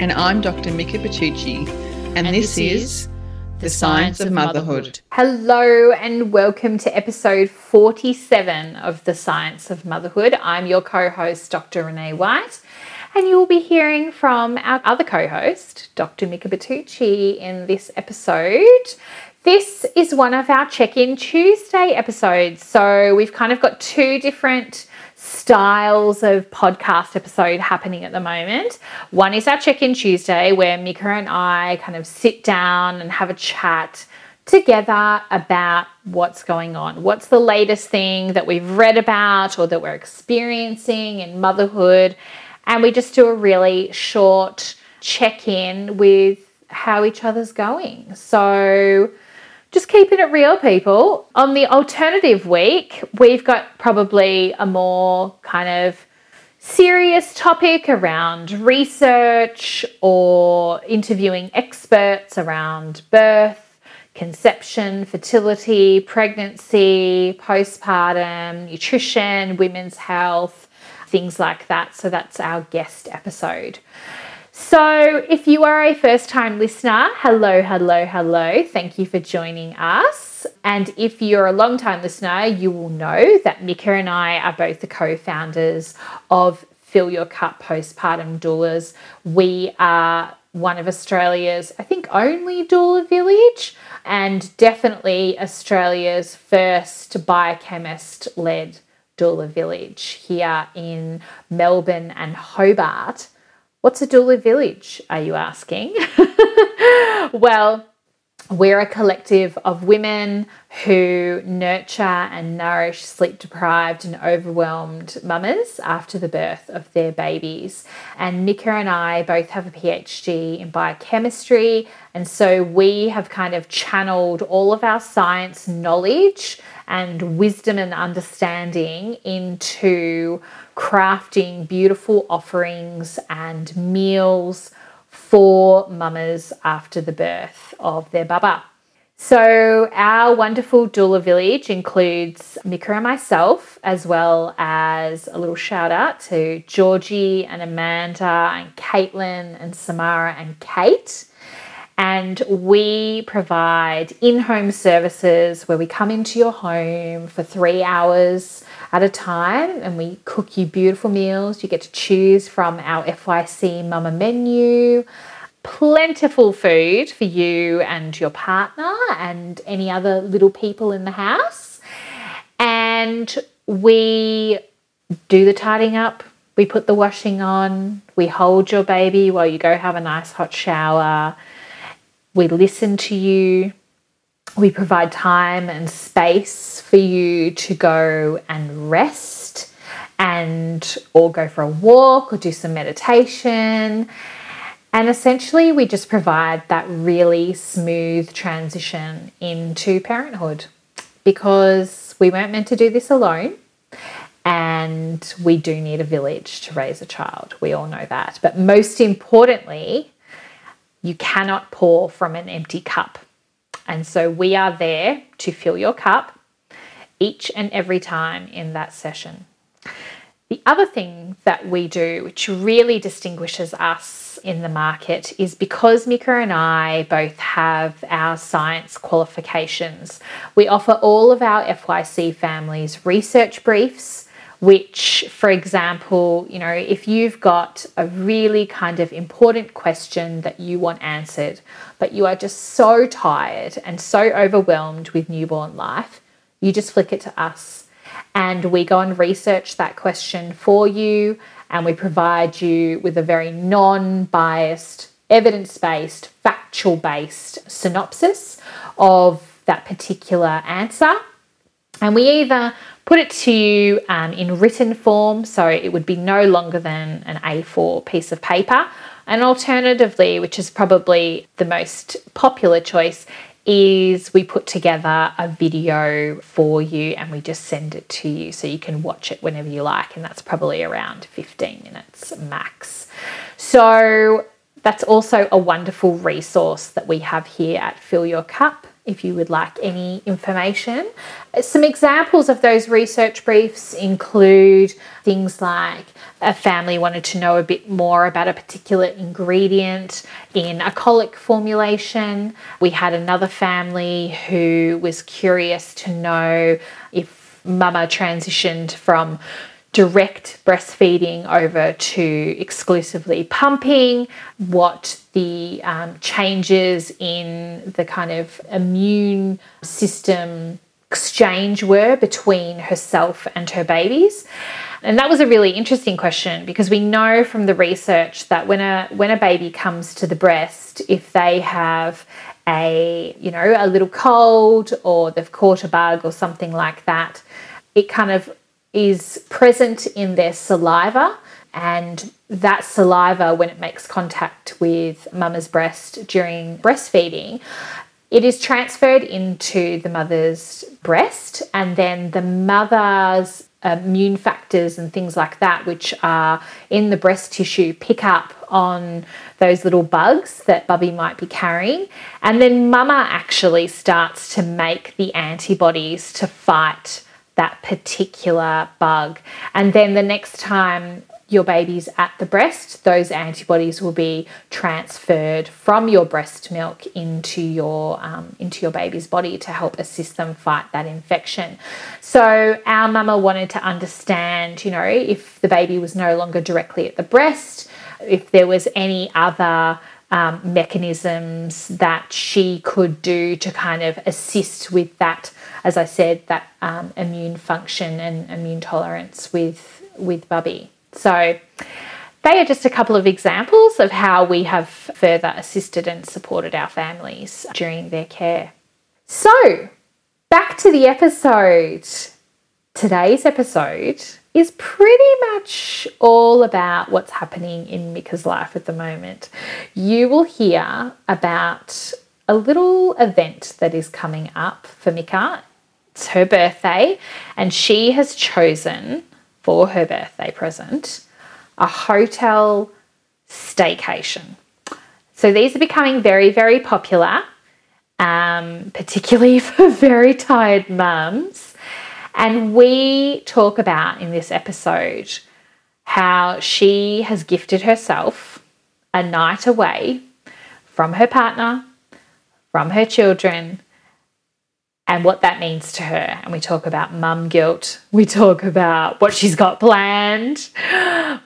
And I'm Dr. Micka Bertucci, and, and this, this, is The Science of Motherhood. Hello, and welcome to episode 47 of The Science of Motherhood. I'm your co host, Dr. Renee White. And you will be hearing from our other co host, Dr. Micka Bertucci, in this episode. This is one of our check in Tuesday episodes. So we've kind of got two different styles of podcast episode happening at the moment. One is our check in Tuesday, where Micka and I kind of sit down and have a chat together about what's going on. What's the latest thing that we've read about or that we're experiencing in motherhood? And we just do a really short check in with how each other's going. So, just keeping it real, people. On the alternative week, we've got probably a more kind of serious topic around research or interviewing experts around birth, conception, fertility, pregnancy, postpartum, nutrition, women's health things like that. So that's our guest episode. So, if you are a first time listener, hello, hello, hello. Thank you for joining us. And if you're a long time listener, you will know that Micka and I are both the co founders of Fill Your Cup Postpartum Doulas. We are one of Australia's, I think, only doula village, and definitely Australia's first biochemist led doula village here in Melbourne and Hobart. What's a doula village, are you asking? well, we're a collective of women who nurture and nourish sleep deprived and overwhelmed mamas after the birth of their babies. And Micka and I both have a PhD in biochemistry, and so we have kind of channeled all of our science knowledge and wisdom and understanding into crafting beautiful offerings and meals for mamas after the birth of their baba. So, our wonderful doula village includes Micka and myself, as well as a little shout out to Georgie and Amanda and Caitlin and Samara and Kate. And we provide in home services where we come into your home for three hours at a time and we cook you beautiful meals. You get to choose from our FYC Mama menu. Plentiful food for you and your partner and any other little people in the house. And we do the tidying up, we put the washing on, we hold your baby while you go have a nice hot shower we listen to you. We provide time and space for you to go and rest and or go for a walk or do some meditation. And essentially, we just provide that really smooth transition into parenthood because we weren't meant to do this alone. And we do need a village to raise a child. We all know that. But most importantly, you cannot pour from an empty cup. And so we are there to fill your cup each and every time in that session. The other thing that we do, which really distinguishes us in the market, is because Micka and I both have our science qualifications, we offer all of our FYC families research briefs which, for example, you know, if you've got a really kind of important question that you want answered, but you are just so tired and so overwhelmed with newborn life, you just flick it to us. And we go and research that question for you, and we provide you with a very non biased, evidence based, factual based synopsis of that particular answer And we either put it to you um, in written form, so it would be no longer than an A4 piece of paper. And alternatively, which is probably the most popular choice, is we put together a video for you and we just send it to you so you can watch it whenever you like. And that's probably around 15 minutes max. So that's also a wonderful resource that we have here at Fill Your Cup if you would like any information. Some examples of those research briefs include things like a family wanted to know a bit more about a particular ingredient in a colic formulation. We had another family who was curious to know if mama transitioned from direct breastfeeding over to exclusively pumping, what the um, changes in the kind of immune system exchange were between herself and her babies. And that was a really interesting question because we know from the research that when a when a baby comes to the breast, if they have a, you know, a little cold or they've caught a bug or something like that, it kind of is present in their saliva and that saliva when it makes contact with mama's breast during breastfeeding it is transferred into the mother's breast and then the mother's immune factors and things like that which are in the breast tissue pick up on those little bugs that Bubby might be carrying. And then mama actually starts to make the antibodies to fight that particular bug. And then the next time your baby's at the breast, those antibodies will be transferred from your breast milk into your um, into your baby's body to help assist them fight that infection. So our mama wanted to understand, you know, if the baby was no longer directly at the breast, if there was any other um, mechanisms that she could do to kind of assist with that, as I said, that um, immune function and immune tolerance with with Bubby. So they are just a couple of examples of how we have further assisted and supported our families during their care. So back to the episode. Today's episode is pretty much all about what's happening in Micka's life at the moment. You will hear about a little event that is coming up for Micka. It's her birthday, and she has chosen for her birthday present a hotel staycation. So these are becoming very, very popular, um, particularly for very tired mums. And we talk about in this episode how she has gifted herself a night away from her partner, from her children, and what that means to her. And we talk about mum guilt. We talk about what she's got planned.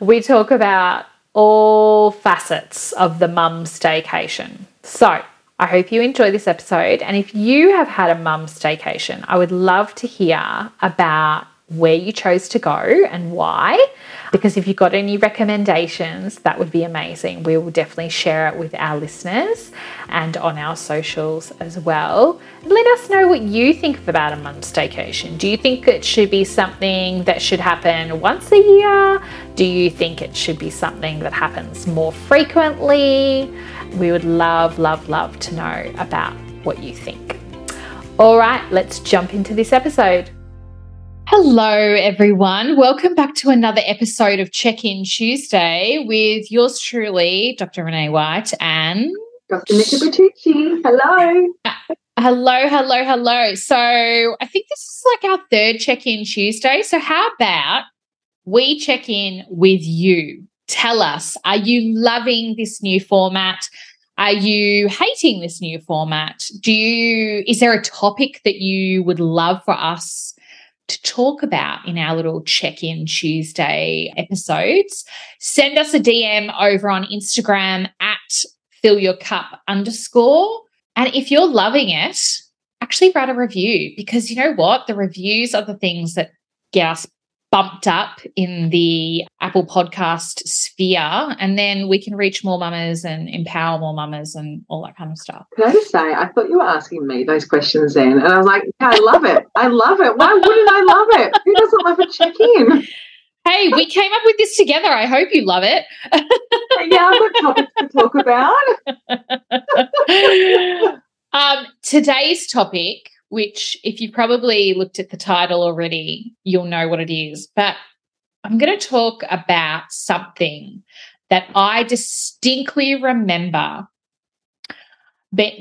We talk about all facets of the mum staycation. So, I hope you enjoy this episode. And if you have had a mum staycation, I would love to hear about where you chose to go and why. Because if you've got any recommendations, that would be amazing. We will definitely share it with our listeners and on our socials as well. Let us know what you think about a mum staycation. Do you think it should be something that should happen once a year? Do you think it should be something that happens more frequently? We would love, love, love to know about what you think. All right, let's jump into this episode. Hello, everyone. Welcome back to another episode of Check In Tuesday with yours truly, Dr. Renee White and Dr. Micka Bertucci. Hello. Hello, hello, hello. So I think this is like our third check in Tuesday. So, how about we check in with you? Tell us, are you loving this new format? Are you hating this new format? Do you, is there a topic that you would love for us to talk about in our little check in Tuesday episodes, send us a DM over on Instagram at fill your cup underscore. And if you're loving it, actually write a review because you know what? The reviews are the things that get us bumped up in the Apple podcast sphere, and then we can reach more mamas and empower more mamas and all that kind of stuff. Can I just say, I thought you were asking me those questions then, and I was like, yeah, I love it. I love it. Why wouldn't I love it? Who doesn't love a check in? Hey, we came up with this together. I hope you love it. yeah, I've got topics to talk about. um, today's topic which, if you probably looked at the title already, you'll know what it is. But I'm going to talk about something that I distinctly remember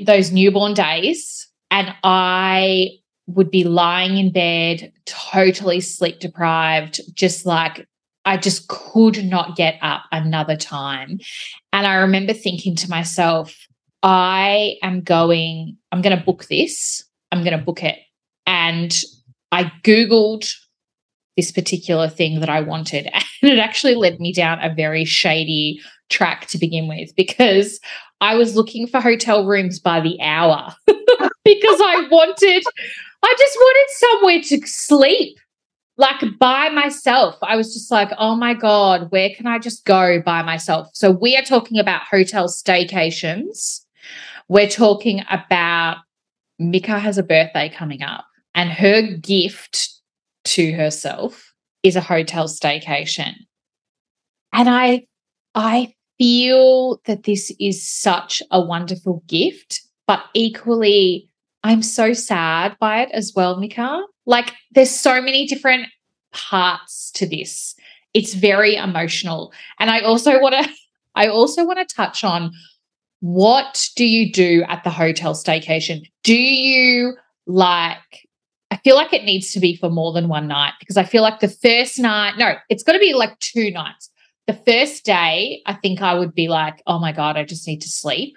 those newborn days. And I would be lying in bed, totally sleep deprived, just like I just could not get up another time. And I remember thinking to myself, I am going, I'm going to book this. I'm going to book it. And I Googled this particular thing that I wanted. And it actually led me down a very shady track to begin with because I was looking for hotel rooms by the hour because I wanted, I just wanted somewhere to sleep like by myself. I was just like, oh my God, where can I just go by myself? So we are talking about hotel staycations. We're talking about Micka has a birthday coming up, and her gift to herself is a hotel staycation. And I I feel that this is such a wonderful gift, but equally I'm so sad by it as well, Micka. Like there's so many different parts to this. It's very emotional. And I also want to I also want to touch on what do you do at the hotel staycation? Do you like, I feel like it needs to be for more than one night because I feel like the first night, no, it's got to be like two nights. The first day, I think I would be like, oh my God, I just need to sleep.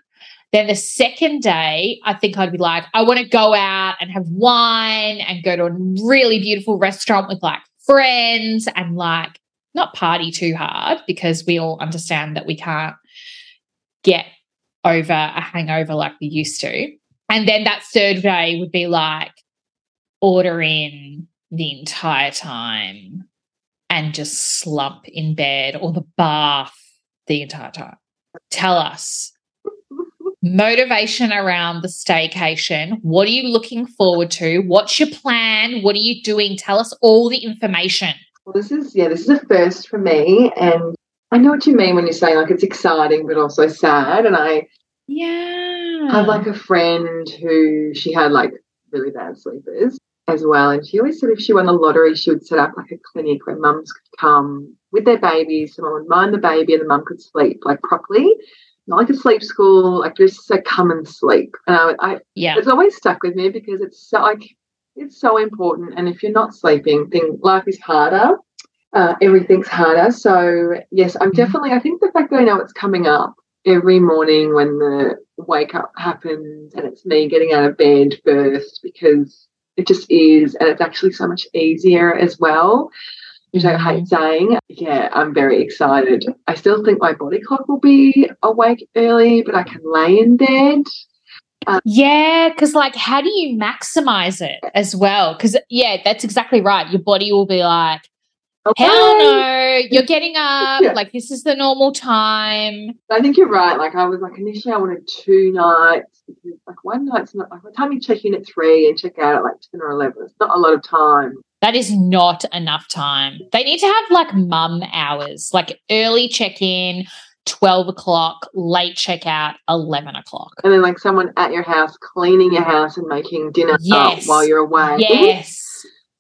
Then the second day, I think I'd be like, I want to go out and have wine and go to a really beautiful restaurant with like friends and like not party too hard because we all understand that we can't get over a hangover like we used to. And then that third day would be like order in the entire time and just slump in bed or the bath the entire time. Tell us motivation around the staycation. What are you looking forward to? What's your plan? What are you doing? Tell us all the information. Well, this is, yeah, this is a first for me. And I know what you mean when you're saying like it's exciting but also sad. And I yeah I have like a friend who she had like really bad sleepers as well. And she always said if she won the lottery, she would set up like a clinic where mums could come with their babies, someone would mind the baby and the mum could sleep like properly. Not like a sleep school, like just say come and sleep. And I, I yeah, it's always stuck with me because it's so like it's so important. And if you're not sleeping, then life is harder. Uh, everything's harder. So yes, I'm mm-hmm. definitely. I think the fact that I know it's coming up every morning when the wake up happens and it's me getting out of bed first because it just is and it's actually so much easier as well which I hate mm-hmm. saying. Yeah, I'm very excited. I still think my body clock will be awake early, but I can lay in bed. Um, yeah, because like, how do you maximize it as well? Because yeah, that's exactly right. Your body will be like, Okay. Hell no, you're getting up. Yeah. Like, this is the normal time. I think you're right. Like, I was like, initially, I wanted two nights like, one night's not like the time you check in at three and check out at like 10 or 11, it's not a lot of time. That is not enough time. They need to have like mum hours, like early check in, 12 o'clock, late checkout, 11 o'clock. And then, like, someone at your house cleaning your house and making dinner yes. while you're away. Yes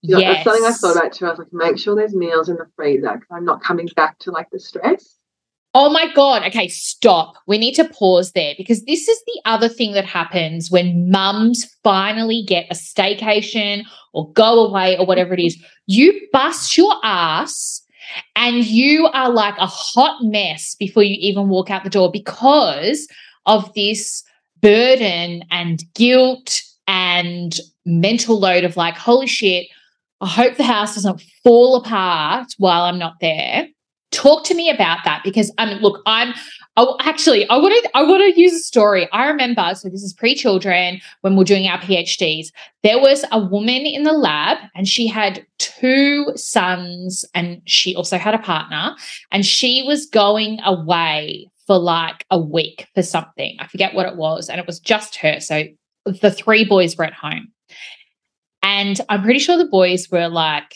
know, yes. That's something I thought about too. I was like, make sure there's meals in the freezer because I'm not coming back to like the stress. Oh my God. Okay, stop. We need to pause there because this is the other thing that happens when mums finally get a staycation or go away or whatever it is. You bust your ass and you are like a hot mess before you even walk out the door because of this burden and guilt and mental load of like, holy shit, I hope the house doesn't fall apart while I'm not there talk to me about that because I mean, look, I'm Oh, actually, I want to I want to use a story. I remember, so this is pre-children when we are doing our PhDs. There was a woman in the lab, and she had two sons, and she also had a partner, and she was going away for like a week for something. I forget what it was, and it was just her. So the three boys were at home, and I'm pretty sure the boys were like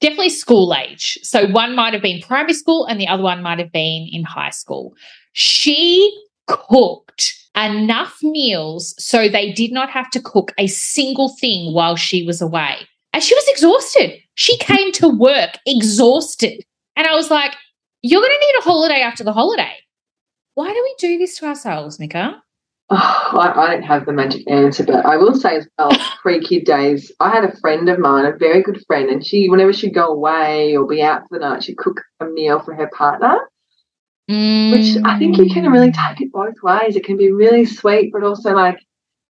definitely school age. So one might have been primary school and the other one might have been in high school. She cooked enough meals so they did not have to cook a single thing while she was away. And she was exhausted. She came to work exhausted. And I was like, you're going to need a holiday after the holiday. Why do we do this to ourselves, Micka? Oh, I, I, don't have the magic answer, but I will say as well, pre kid days, I had a friend of mine, a very good friend, and she, whenever she'd go away or be out for the night, she'd cook a meal for her partner. Mm. Which I think you can really take it both ways. It can be really sweet, but also like,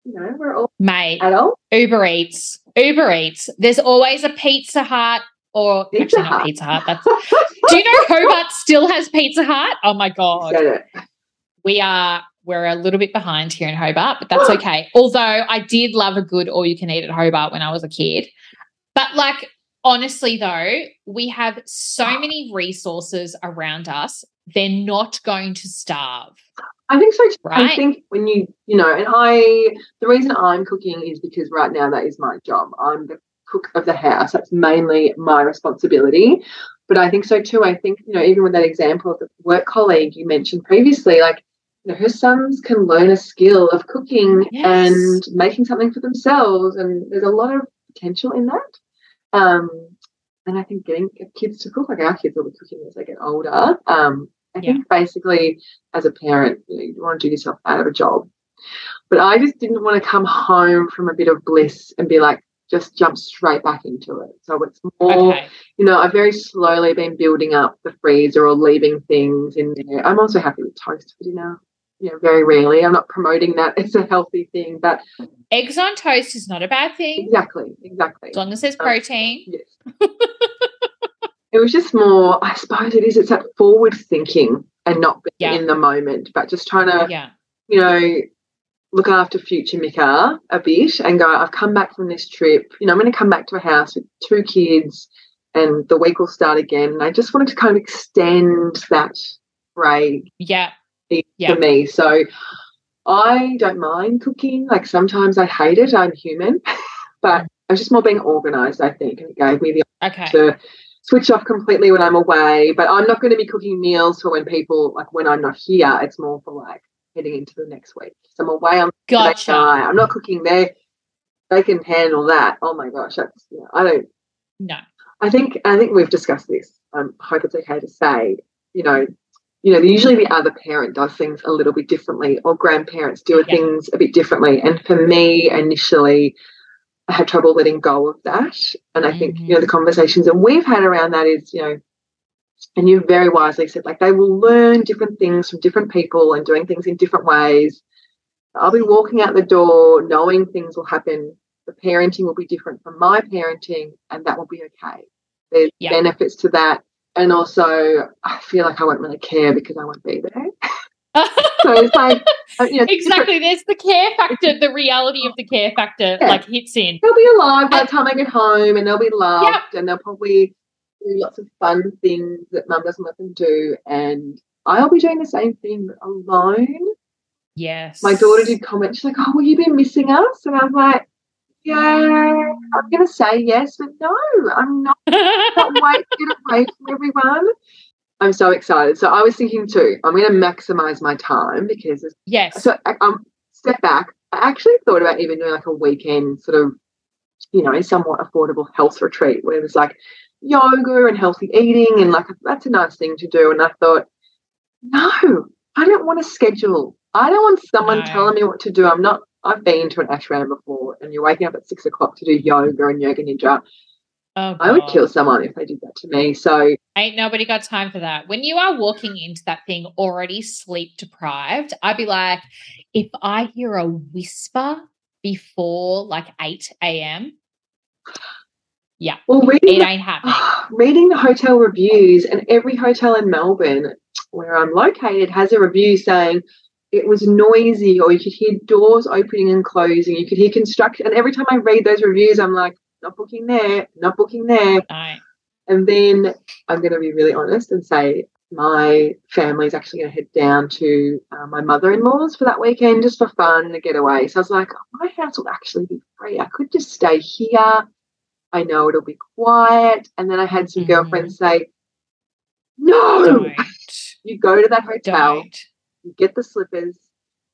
you know, we're all mate adults. Uber Eats, Uber Eats. There's always a Pizza Hut or Pizza actually Hut. not Pizza Hut. That's, do you know Hobart still has Pizza Hut? Oh my god, we are we're a little bit behind here in Hobart, but that's okay. Although I did love a good all you can eat at Hobart when I was a kid. But like honestly though, we have so many resources around us. They're not going to starve. I think so. Too. Right? I think when you, you know, and I, the reason I'm cooking is because right now that is my job. I'm the cook of the house. That's mainly my responsibility. But I think so too. I think, you know, even with that example of the work colleague you mentioned previously, like her sons can learn a skill of cooking yes. and making something for themselves, and there's a lot of potential in that. Um, and I think getting kids to cook, like our kids will be cooking as they get older. Um, I yeah. think basically, as a parent, you, know, you want to do yourself out of a job. But I just didn't want to come home from a bit of bliss and be like, just jump straight back into it. So it's more, okay. you know, I've very slowly been building up the freezer or leaving things in there. I'm also happy with toast for dinner you know, very rarely. I'm not promoting that it's a healthy thing, but eggs on toast is not a bad thing. Exactly, exactly. As long as there's um, protein. Um, yes. it was just more, I suppose it is, it's that forward thinking and not being yeah. in the moment, but just trying to, yeah. you know, look after future Micka a bit and go, I've come back from this trip. You know, I'm going to come back to a house with two kids and the week will start again. And I just wanted to kind of extend that break. Yeah yeah. for me. So I don't mind cooking. Like sometimes I hate it. I'm human, but I was just more being organized, I think, and it gave me the okay. to switch off completely when I'm away. But I'm not going to be cooking meals for when people like when I'm not here. It's more for like heading into the next week. So I'm away on gotcha. I'm not cooking there. They can handle that. Oh my gosh, that's yeah, I don't. No. I think I think we've discussed this. Um, I hope it's okay to say. You know, you know, usually the other parent does things a little bit differently, or grandparents do yeah. things a bit differently. And for me, initially, I had trouble letting go of that. And I mm-hmm. think, you know, the mm-hmm. conversations that we've had around that is, you know, and you very wisely said, like, they will learn different things from different people and doing things in different ways. I'll be walking out the door knowing things will happen. The parenting will be different from my parenting, and that will be okay. There's yeah. benefits to that and also I feel like I won't really care because I won't be there. so it's like uh, you know, exactly. There's the care factor. The reality of the care factor yeah. like hits in. They'll be alive by the time I get home, and they'll be loved, yep. and they'll probably do lots of fun things that mum doesn't let them do, and I'll be doing the same thing alone. Yes. My daughter did comment. She's like, "Oh, will you be missing us?" And I was like, yeah, I'm going to say yes, but no, I'm not. not wait to get away from everyone. I'm so excited. So I was thinking too, I'm going to maximize my time because yes. So I, um, step back. I actually thought about even doing like a weekend sort of, you know, somewhat affordable health retreat where it was like yoga and healthy eating and like that's a nice thing to do. And I thought, no, I don't want to schedule. I don't want someone no. telling me what to do. I'm not I've been to an ashram before, and you're waking up at six o'clock to do yoga and yoga nidra. Oh, I would kill someone if they did that to me. So ain't nobody got time for that. When you are walking into that thing already sleep deprived, I'd be like, if I hear a whisper before like 8 a.m., Yeah. Well, reading It ain't happening. reading the hotel reviews, and every hotel in Melbourne where I'm located has a review saying it was noisy, or you could hear doors opening and closing. You could hear construction, and every time I read those reviews, I'm like, not booking there, not booking there. No. And then I'm going to be really honest and say my family's actually going to head down to uh, my mother-in-law's for that weekend just for fun and a getaway. So I was like, my house will actually be free. I could just stay here. I know it'll be quiet. And then I had some Mhm. girlfriends say, no, Don't. you go to that hotel, Don't. You get the slippers,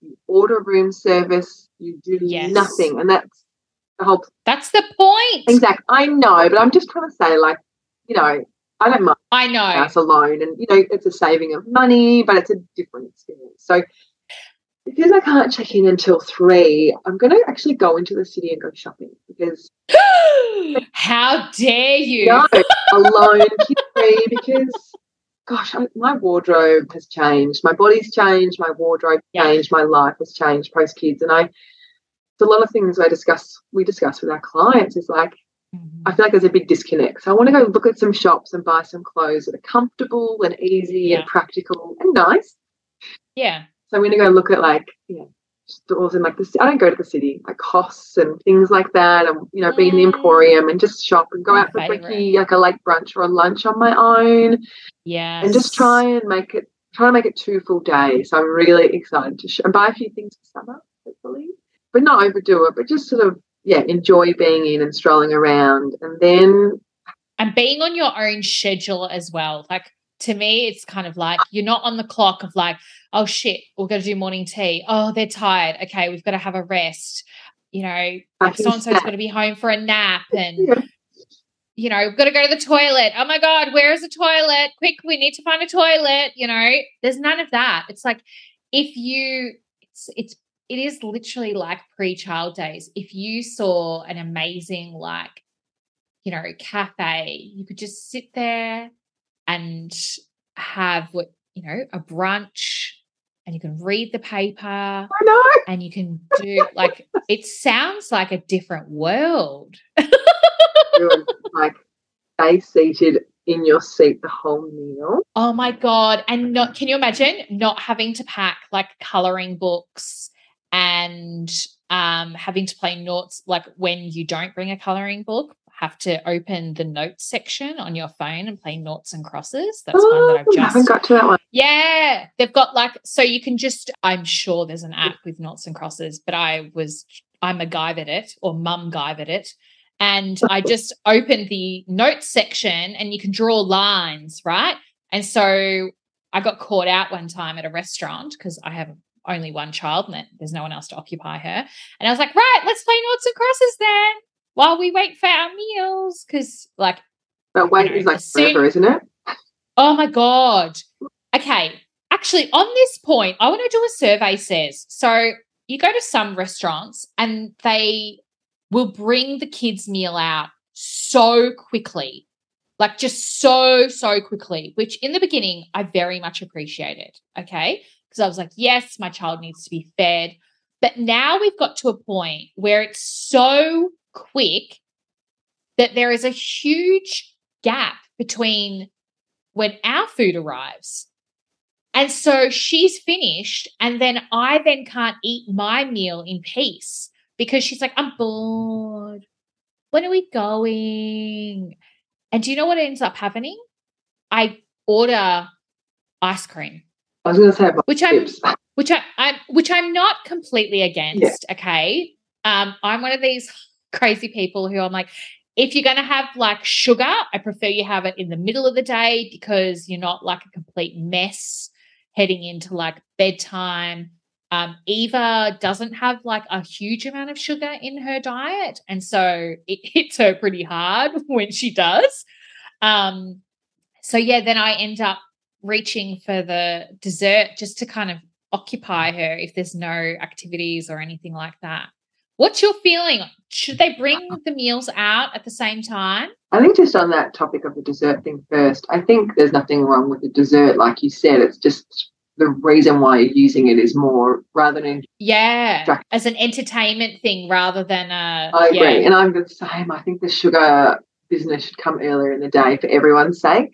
you order room service, you do Yes. nothing. And that's the whole That's the point. Exactly. I know, but I'm just trying to say, like, you know, I don't mind I know. house alone and you know it's a saving of money but it's a different experience so because i can't check in until three i'm going to actually go into the city and go shopping because How dare you? no alone free because gosh I, my wardrobe has changed my body's changed my wardrobe Yeah. changed my life has changed post kids and i a lot of things i discuss we discuss with our clients is like Mhm. I feel like there's a big disconnect. So I want to go look at some shops and buy some clothes that are comfortable and easy Yeah. and practical and nice. Yeah. So I'm going to go look at like, you know, stores in like the I don't go to the city, like costs and things like that. And, you know, be in the Mm. emporium and just shop and go My out for brekkie, like a late brunch or a lunch on my own Yeah, and just try and make it, try to make it two full days. So I'm really excited to sh- and buy a few things for summer, hopefully, but not overdo it, but just sort of, yeah, enjoy being in and strolling around. And then and being on your own schedule as well. Like to me, it's kind of like you're not on the clock of like, oh shit, we're going to do morning tea. Oh, they're tired. Okay, we've got to have a rest. You know, so and so's got to be home for a nap, and Yeah. you know, we've got to go to the toilet. Oh my god, where is the toilet? Quick, we need to find a toilet. You know, there's none of that. It's like if you, it's it's it is literally like pre-child days. If you saw an amazing like you know, cafe, you could just sit there and have what, you know, a brunch and you can read the paper I know. and you can do like it sounds like a different world. like stay seated in your seat the whole meal. Oh my god. And not can you imagine not having to pack like coloring books and um having to play notes like when you don't bring a coloring book, have to open the notes section on your phone and play noughts and crosses. That's one that I've just I haven't got to that one. Yeah, they've got like so you can just. I'm sure there's an app with noughts and crosses, but I was I'm a guy at it or mum guy at it, and I just opened the notes section and you can draw lines, right? And so I got caught out one time at a restaurant because I have only one child and there's no one else to occupy her, and I was like, right, let's play noughts and crosses then while we wait for our meals because like But wait know, is like soon- forever, isn't it? Oh my God. Okay. Actually, on this point, I want to do a survey says. So you go to some restaurants and they will bring the kids' meal out so quickly. Like just so, so quickly, which in the beginning I very much appreciated. Okay. Because I was like, yes, my child needs to be fed. But now we've got to a point where it's so quick that there is a huge gap between when our food arrives. And so she's finished, and then I then can't eat my meal in peace because she's like, I'm bored. When are we going? And do you know what ends up happening? I order ice cream, I was going to say which I'm which I, I'm which I'm not completely against. Okay, um, I'm one of these crazy people who I'm like, if you're going to have like sugar, I prefer you have it in the middle of the day because you're not like a complete mess heading into like bedtime. Um, Eva doesn't have like a huge amount of sugar in her diet, and so it hits her pretty hard when she does. Um, so yeah, then I end up reaching for the dessert just to kind of occupy her if there's no activities or anything like that. What's your feeling? Should they bring the meals out at the same time? I think just on that topic of the dessert thing first, I think there's nothing wrong with the dessert. Like you said, it's just the reason why you're using it is more rather than Yeah, as an entertainment thing rather than a. I agree. Yeah, And I'm the same. I think the sugar business should come earlier in the day for everyone's sake.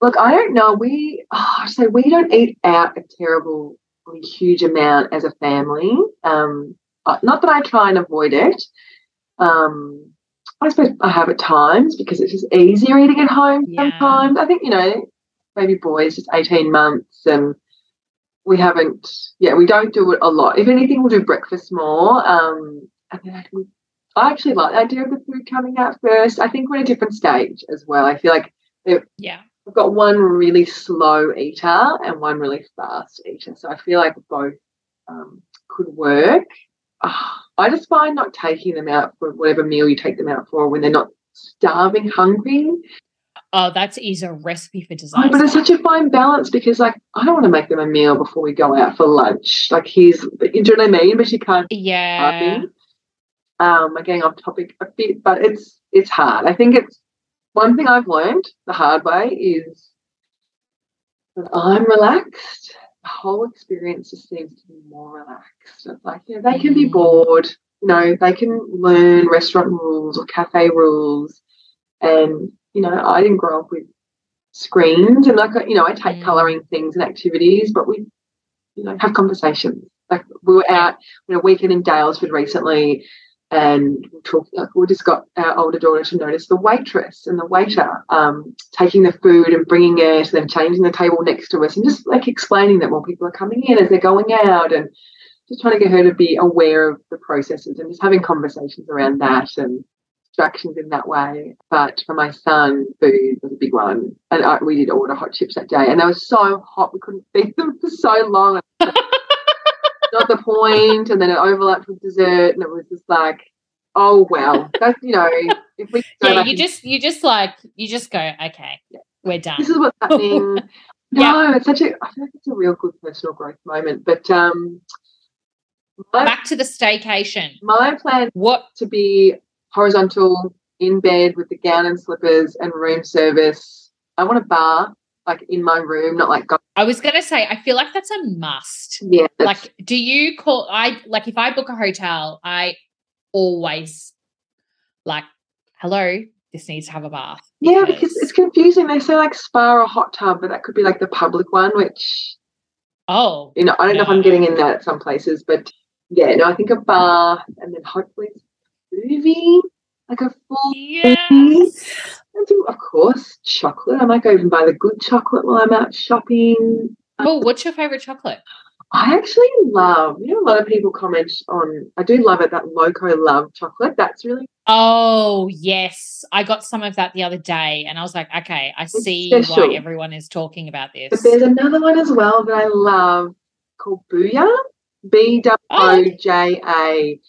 Look, I don't know. We oh, so we don't eat out a terrible, huge amount as a family. Um, not that I try and avoid it. Um, I suppose I have at times because it's just easier eating at home Yeah. sometimes. I think, you know, maybe boys just 18 months and we haven't, yeah, we don't do it a lot. If anything, we'll do breakfast more. Um, and then I, I actually like the idea of the food coming out first. I think we're at a different stage as well. I feel like Yeah. I've got one really slow eater and one really fast eater. So I feel like both um, could work. Ah, I just find not taking them out for whatever meal you take them out for when they're not starving, hungry. Oh, that is a recipe for Oh, disaster. but it's such a fine balance because, like, I don't want to make them a meal before we go out for lunch. Like, here's, you know what I mean? But you can't yeah. Um, I'm getting off topic a bit, but it's it's hard. I think it's one thing I've learned the hard way is that I'm relaxed, whole experience just seems to be more relaxed. It's like, yeah, they can be Mm. bored, you know, they can learn restaurant rules or cafe rules. And, you know, I didn't grow up with screens and like you know, I take Mm. colouring things and activities, but we, you know, have conversations. Like we were out you know, weekend in Daylesford recently, and. Like we just got our older daughter to notice the waitress and the waiter um, taking the food and bringing it, and then changing the table next to us, and just like explaining that more people are coming in as they're going out, and just trying to get her to be aware of the processes and just having conversations around that and distractions in that way. But for my son, food was a big one, and I, we did order hot chips that day, and they were so hot we couldn't feed them for so long not the point, and then it overlapped with dessert, and it was just like, oh well, that's you know, if we Yeah, you just you just like you just go, okay, yeah. we're done. this is what's happening. Yeah. No, it's such a I feel like it's a real good personal growth moment. But um my, Back to the staycation. my plan What to be horizontal in bed with the gown and slippers and room service. I want a bar like in my room, not like go- I was gonna say, I feel like that's a must. yeah, Like, do you call I like if I book a hotel, I always like, hello, this needs to have a bath. yeah, because it's confusing. They say like spa or hot tub, but that could be like the public one, which oh you know, I don't know if I'm getting in that at some places, but yeah, no, I think a bar and then hopefully movie, like a full yes. I do, of course, chocolate. I might go even buy the good chocolate while I'm out shopping. Oh, what's your favorite chocolate? I actually love, you know, a lot of people comment on, I do love it, that Loco Love chocolate. That's really Oh, yes. I got some of that the other day and I was like, okay, I see why everyone is talking about this. But there's another one as well that I love called Booja, B W O J A.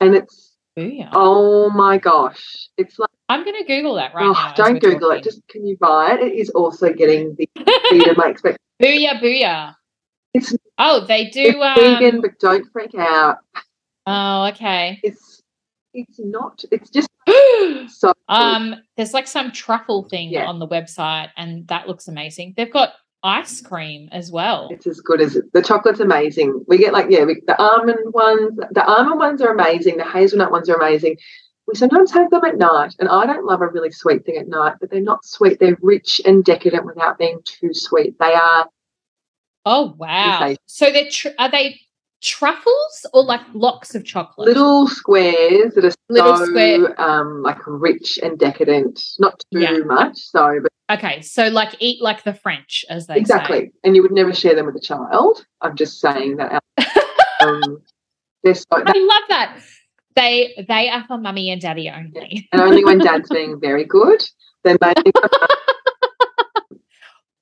And it's, Booja. oh my gosh, it's like, I'm going to Google that right oh, now. don't Google talking. it, just can you buy it? It is also getting the speed of my expectations. Booja, booja. It's, Oh, they do. it's vegan, Um, but don't freak out. oh, okay. It's, it's not, it's just so um, there's like some truffle thing Yeah. on the website, and that looks amazing. They've got ice cream as well. It's as good as it. The chocolate's amazing. We get like yeah, we, the almond ones. The almond ones are amazing. The hazelnut ones are amazing. We sometimes have them at night, and I don't love a really sweet thing at night, but they're not sweet. They're rich and decadent without being too sweet. They are Oh wow! So they're tr- are they truffles or like blocks of chocolate? little squares that are Little so square- um like rich and decadent. Not too Yeah. much, so but Okay, so like eat like the French, as they exactly. say. And you would never share them with a child. I'm just saying that. um, they're so, I love that. They they are for mummy and daddy only. and only when dad's being very good, then maybe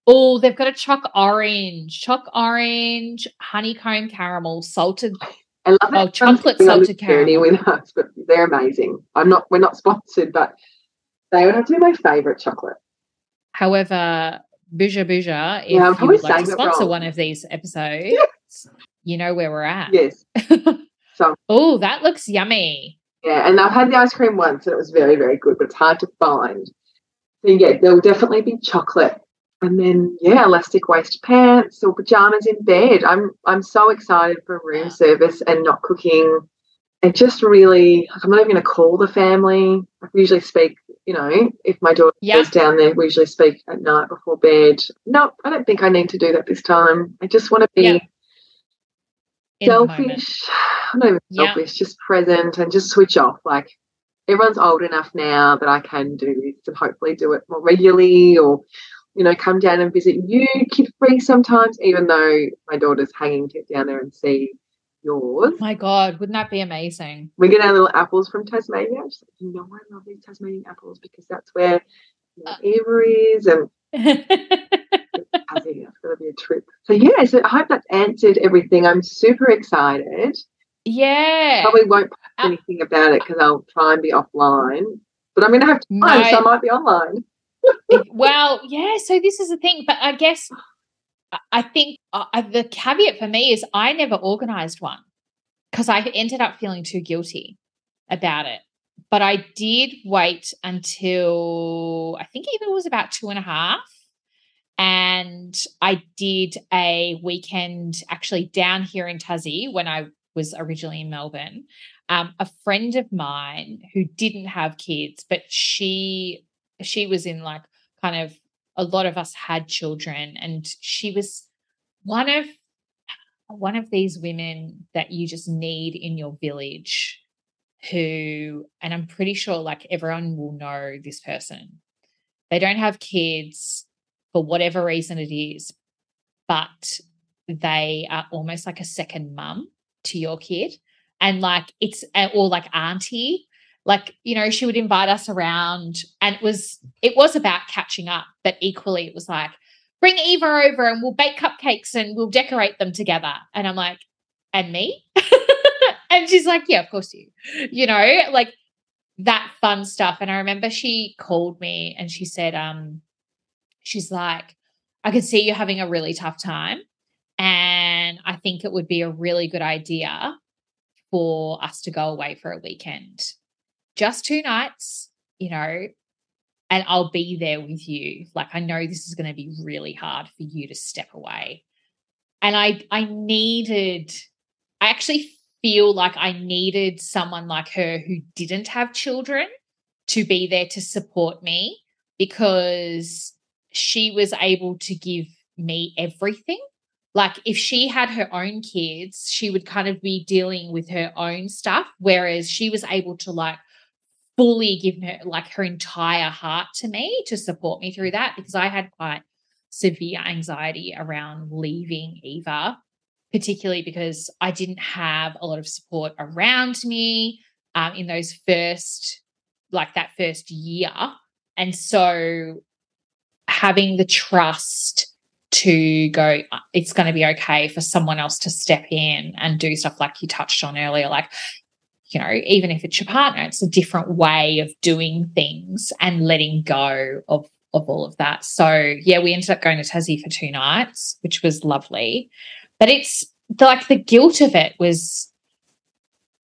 Oh, they've got a choc orange, choc orange, honeycomb caramel, salted. I love Oh, chocolate Something on this salted caramel. with us, but they're amazing. I'm not. We're not sponsored, but they would have to be my favourite chocolate. However, Booja Booja, if Yeah, you would like to sponsor wrong. one of these episodes, you know where we're at. Yes. So Oh, that looks yummy. yeah, and I've had the ice cream once, and it was very, very good, but it's hard to find. So yeah, there will definitely be chocolate, and then yeah, elastic waist pants or pajamas in bed. I'm I'm so excited for room service and not cooking it just really, I'm not even going to call the family. I usually speak, you know, if my daughter Yeah. goes down there, we usually speak at night before bed. No, I don't think I need to do that this time. I just want to be Yeah. In the moment. selfish. I'm not even Yeah. selfish, just present and just switch off. Like everyone's old enough now that I can do this and hopefully do it more regularly or, you know, come down and visit you kid free sometimes, even though my daughter's hanging to down there and see yours. Oh my God, wouldn't that be amazing? We get our little apples from Tasmania. She's like, you know, I love these Tasmanian apples because that's where you know, Uh. Eva is and I think that's going to be a trip. So, yeah, so I hope that's answered everything. I'm super excited. yeah. Probably won't post Uh, anything about it because I'll try and be offline. But I'm going to have time, No. so I might be online. Well, yeah. So this is the thing, but I guess I- think uh, the caveat for me is I never organized one because I ended up feeling too guilty about it. But I did wait until I think even it was about two and a half. And I did a weekend actually down here in Tassie when I was originally in Melbourne. Um, a friend of mine who didn't have kids, but she she was in like kind of a lot of us had children and she was one of one of these women that you just need in your village who and i'm pretty sure like everyone will know this person. They don't have kids for whatever reason it is but they are almost like a second mum to your kid and like it's or like auntie like you know she would invite us around and it was it was about catching up but equally it was like bring eva over and we'll bake cupcakes and we'll decorate them together. And i'm like and me? And she's like yeah of course you. You know like that fun stuff. And i remember she called me and she said um she's like i can see you're having a really tough time and i think it would be a really good idea for us to go away for a weekend just two nights, you know, and I'll be there with you. Like I know this is going to be really hard for you to step away. And I I needed I actually feel like I needed someone like her who didn't have children to be there to support me because she was able to give me everything. Like if she had her own kids, she would kind of be dealing with her own stuff whereas she was able to like fully given her like her entire heart to me to support me through that because I had quite severe anxiety around leaving Eva, particularly because I didn't have a lot of support around me um, in those first, like that first year. And so having the trust to go, "Uh, it's going to be okay for someone else to step in and do stuff like you touched on earlier, like you know, even if it's your partner, it's a different way of doing things and letting go of of all of that. So yeah, we ended up going to Tassie for two nights, which was lovely. But it's the, like the guilt of it was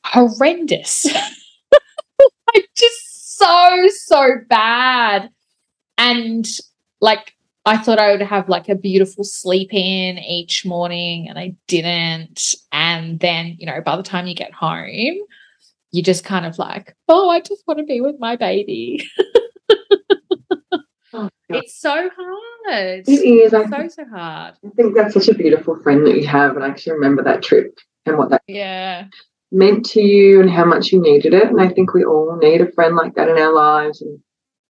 horrendous. like just so, so bad. And like I thought I would have like a beautiful sleep in each morning and I didn't. And then, you know, by the time you get home, you just kind of like, oh, I just want to be with my baby. Oh, It's so hard. It is. I so, so hard. I think that's such a beautiful friend that you have. And I actually remember that trip and what that Yeah. meant to you and how much you needed it. And I think we all need a friend like that in our lives. And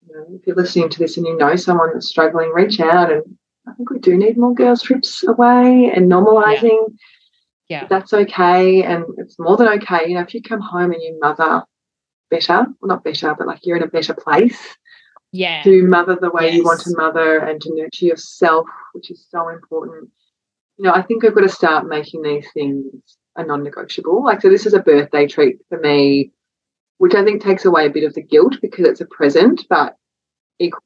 you know, if you're listening to this and you know someone that's struggling, reach out. And I think we do need more girls' trips away and normalizing. Yeah. That's okay. And it's more than okay. You know, if you come home and you mother better, well, not better, but like you're in a better place Yeah. to mother the way you want Yes. to mother and to nurture yourself, which is so important. You know, I think I've got to start making these things a non negotiable. Like, so this is a birthday treat for me, which I think takes away a bit of the guilt because it's a present. But,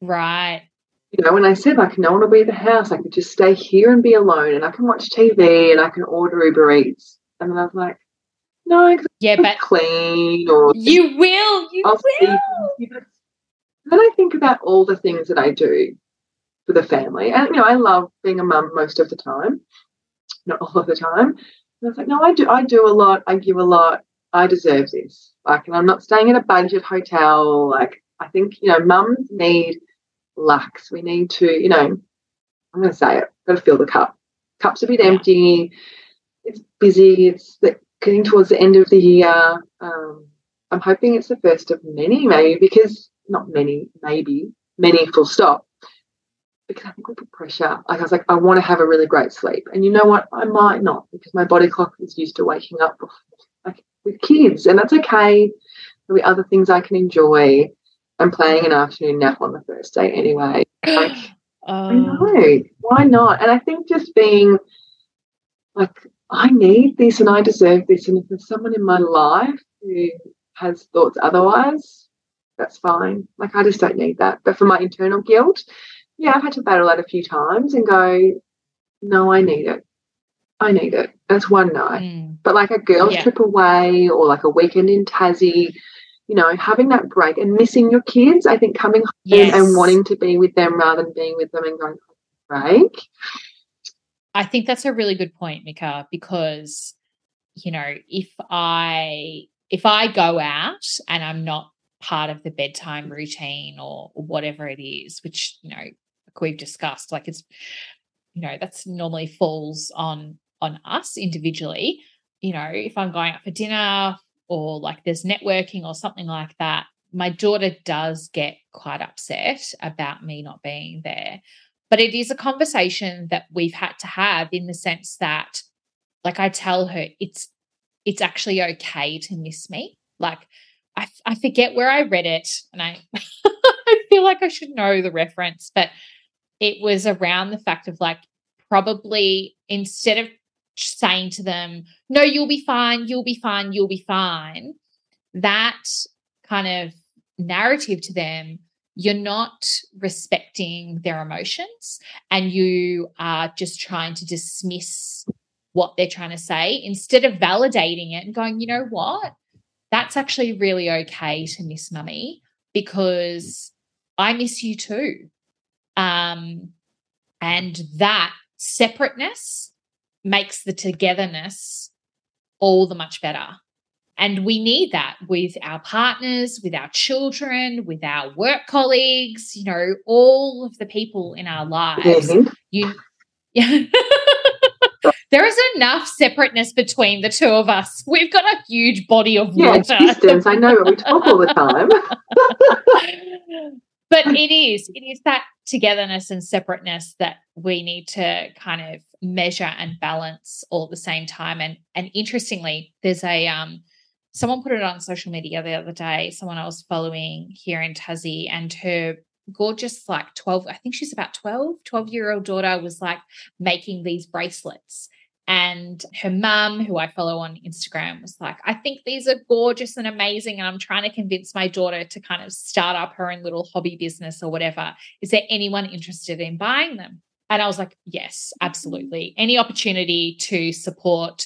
Right. You know, when I said, like, no one will be at the house, I could just stay here and be alone and I can watch TV and I can order Uber Eats. And then I was like, no, Yeah, but clean or you will. You I'll will. Then I think about all the things that I do for the family. And, you know, I love being a mum most of the time, not all of the time. And I was like, no, I do, I do a lot. I give a lot. I deserve this. Like, and I'm not staying in a budget hotel. Like, I think, you know, mums need lux. We need to, you know, I'm going to say it, got to fill the cup. Cup's a bit empty. It's busy. It's getting towards the end of the year. Um, I'm hoping it's the first of many, maybe, because not many, maybe, many full stop. Because I think we put pressure. Like I was like, I want to have a really great sleep. And you know what? I might not because my body clock is used to waking up like with kids, and that's okay. There'll be other things I can enjoy. I'm playing an afternoon nap on the first day anyway. Like, I know. Um, why not? And I think just being like, I need this and I deserve this. And if there's someone in my life who has thoughts otherwise, that's fine. Like, I just don't need that. But for my internal guilt, yeah, I've had to battle that a few times and go, no, I need it. I need it. That's one night. Mm. But like a girls' yeah. trip away or like a weekend in Tassie, you know, having that break and missing your kids, I think coming home yes. and wanting to be with them rather than being with them and going break. I think that's a really good point, Micka, because you know, if I if I go out and I'm not part of the bedtime routine or, or whatever it is, which you know, like we've discussed, like it's you know, that's normally falls on on us individually. You know, if I'm going out for dinner or like there's networking or something like that, my daughter does get quite upset about me not being there. But it is a conversation that we've had to have in the sense that, like, I tell her it's it's actually okay to miss me. Like, I, I forget where I read it, and I I feel like I should know the reference, but it was around the fact of like probably instead of saying to them, no, you'll be fine, you'll be fine, you'll be fine, that kind of narrative to them, you're not respecting their emotions and you are just trying to dismiss what they're trying to say instead of validating it and going, you know what? That's actually really okay to miss mummy because I miss you too. Um, and that separateness makes the togetherness all the much better. And we need that with our partners, with our children, with our work colleagues, you know, all of the people in our lives. Mm-hmm. You there is enough separateness between the two of us. We've got a huge body of yeah, water. Distance. I know, we talk all the time. but it is, it is that togetherness and separateness that we need to kind of measure and balance all at the same time. And and interestingly, there's a um someone put it on social media the other day, someone I was following here in Tassie, and her gorgeous, like 12, I think she's about 12, 12 year old daughter was like making these bracelets. And her mum, who I follow on Instagram, was like, I think these are gorgeous and amazing. And I'm trying to convince my daughter to kind of start up her own little hobby business or whatever. Is there anyone interested in buying them? And I was like, yes, absolutely. Any opportunity to support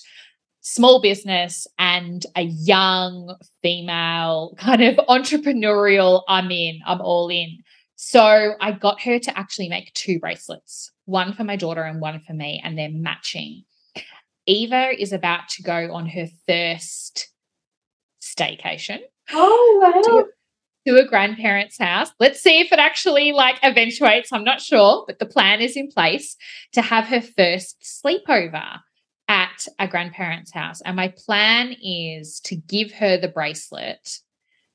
small business and a young female kind of entrepreneurial, I'm in, I'm all in. So I got her to actually make two bracelets, one for my daughter and one for me, and they're matching. Eva is about to go on her first staycation. Oh, wow to a grandparent's house. Let's see if it actually like eventuates. I'm not sure, but the plan is in place to have her first sleepover at a grandparent's house. And my plan is to give her the bracelet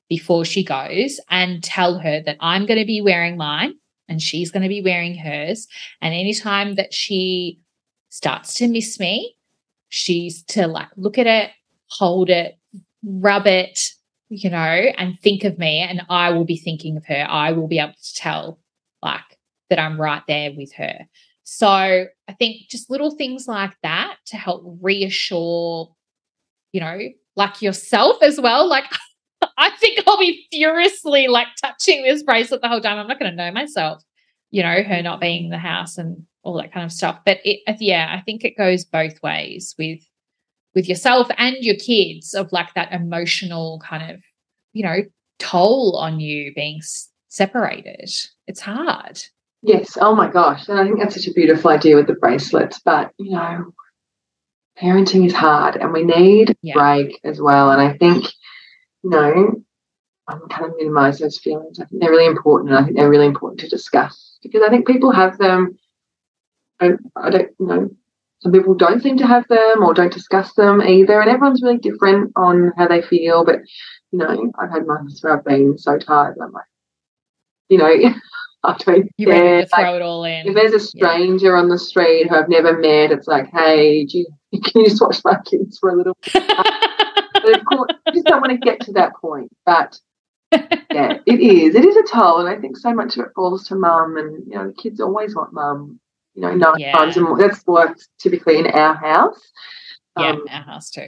before she goes and tell her that I'm going to be wearing mine and she's going to be wearing hers. And anytime that she starts to miss me, she's to like look at it, hold it, rub it, you know, and think of me, and I will be thinking of her. I will be able to tell, like, that I'm right there with her. So I think just little things like that to help reassure, you know, like yourself as well. Like, I think I'll be furiously like touching this bracelet the whole time. I'm not going to know myself, you know, her not being in the house and all that kind of stuff. But it, yeah, I think it goes both ways with with yourself and your kids of like that emotional kind of, you know, toll on you being separated. It's hard. Yes. Oh my gosh. And I think that's such a beautiful idea with the bracelets. But, you know, parenting is hard and we need Yeah. break as well. And I think, you know, I'm kind of minimize those feelings. I think they're really important and I think they're really important to discuss because I think people have them. And I don't you know. Some people don't seem to have them or don't discuss them either. And everyone's really different on how they feel. But, you know, I've had months where I've been so tired. And I'm like, you know, I don't You're ready to throw Like, it all in. if there's a stranger on the street who I've never met, it's like, hey, do you, can you just watch my kids for a little bit? But of course, I just don't want to get to that point. But yeah, it is. It is a toll. And I think so much of it falls to mum. And, you know, the kids always want mum, you know, nine Yeah. times. And that's what's typically in our house. yeah, Um, our house too.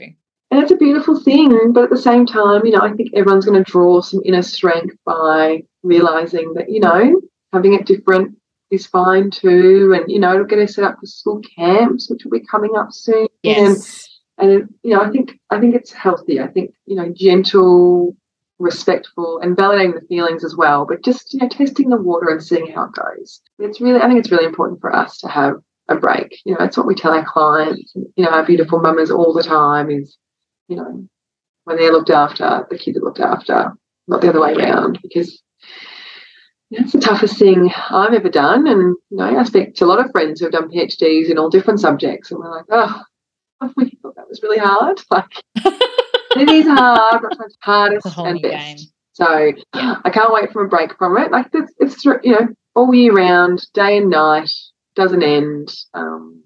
and it's a beautiful thing, but at the same time, you know, I think everyone's going to draw some inner strength by realizing that, you know, having it different is fine too. And, you know, it'll get us set up for school camps, which will be coming up soon. Yes. And, and you know, I think I think it's healthy. I think, you know, gentle, respectful and validating the feelings as well, but just, you know, testing the water and seeing how it goes. It's really I think it's really important for us to have a break. You know, it's what we tell our clients, you know, our beautiful mamas all the time is, you know, when they're looked after, the kids are looked after, not the other way around, because that's the toughest thing I've ever done. And, you know, I speak to a lot of friends who have done PhDs in all different subjects, and we're like, oh, we thought that was really hard. Like, it is hard, but it's hardest and best. game. So I can't wait for a break from it. Like it's, it's you know all year round, day and night, doesn't end, um,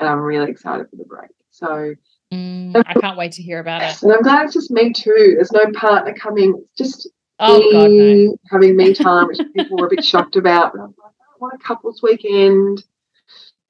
and I'm really excited for the break. So Mm, I can't wait to hear about it. and I'm glad it's just me too. There's no partner coming. It's just Oh God, no. me having me time, which people were a bit shocked about. But I'm like, I want a couples weekend.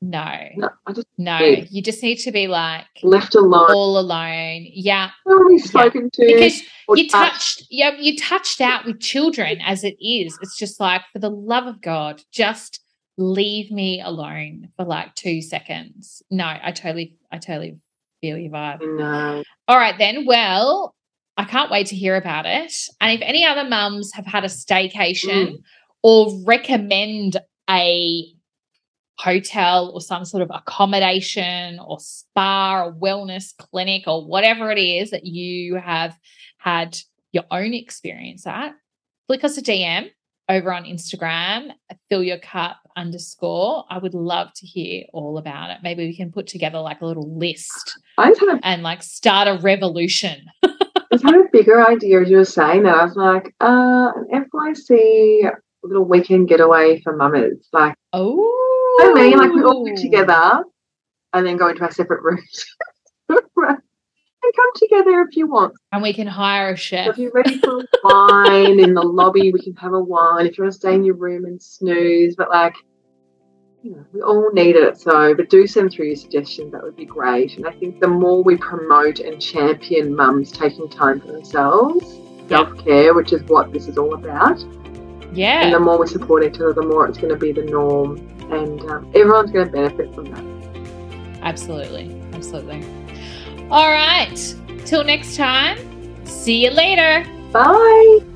No, No, I just no. Yeah. You just need to be like left alone. all alone. Yeah, to spoken to. because you touched. touched. Yeah, you touched out with children as it is. It's just like, for the love of God, just leave me alone for like two seconds. No, I totally, I totally feel your vibe. No. All right, then. Well, I can't wait to hear about it. And if any other mums have had a staycation Mm. or recommend a hotel or some sort of accommodation or spa or wellness clinic or whatever it is that you have had your own experience at, flick us a DM over on Instagram, fill your cup underscore. I would love to hear all about it. Maybe we can put together like a little list I just had and like start a revolution. I had a bigger idea as you were saying that. I was like, uh, an FYC little weekend getaway for mamas. Like, Oh, I mean, like we all get together and then go into our separate rooms and come together if you want. and we can hire a So chef. if you're ready for wine in the lobby, we can have a wine. If you want to stay in your room and snooze, but like, you know, we all need it. So, but do send through your suggestions. That would be great. And I think the more we promote and champion mums taking time for themselves, self care, which is what this is all about, Yeah. and the more we support each other, the more it's going to be the norm, and um, everyone's going to benefit from that. absolutely, absolutely. All right, till next time. See you later. Bye.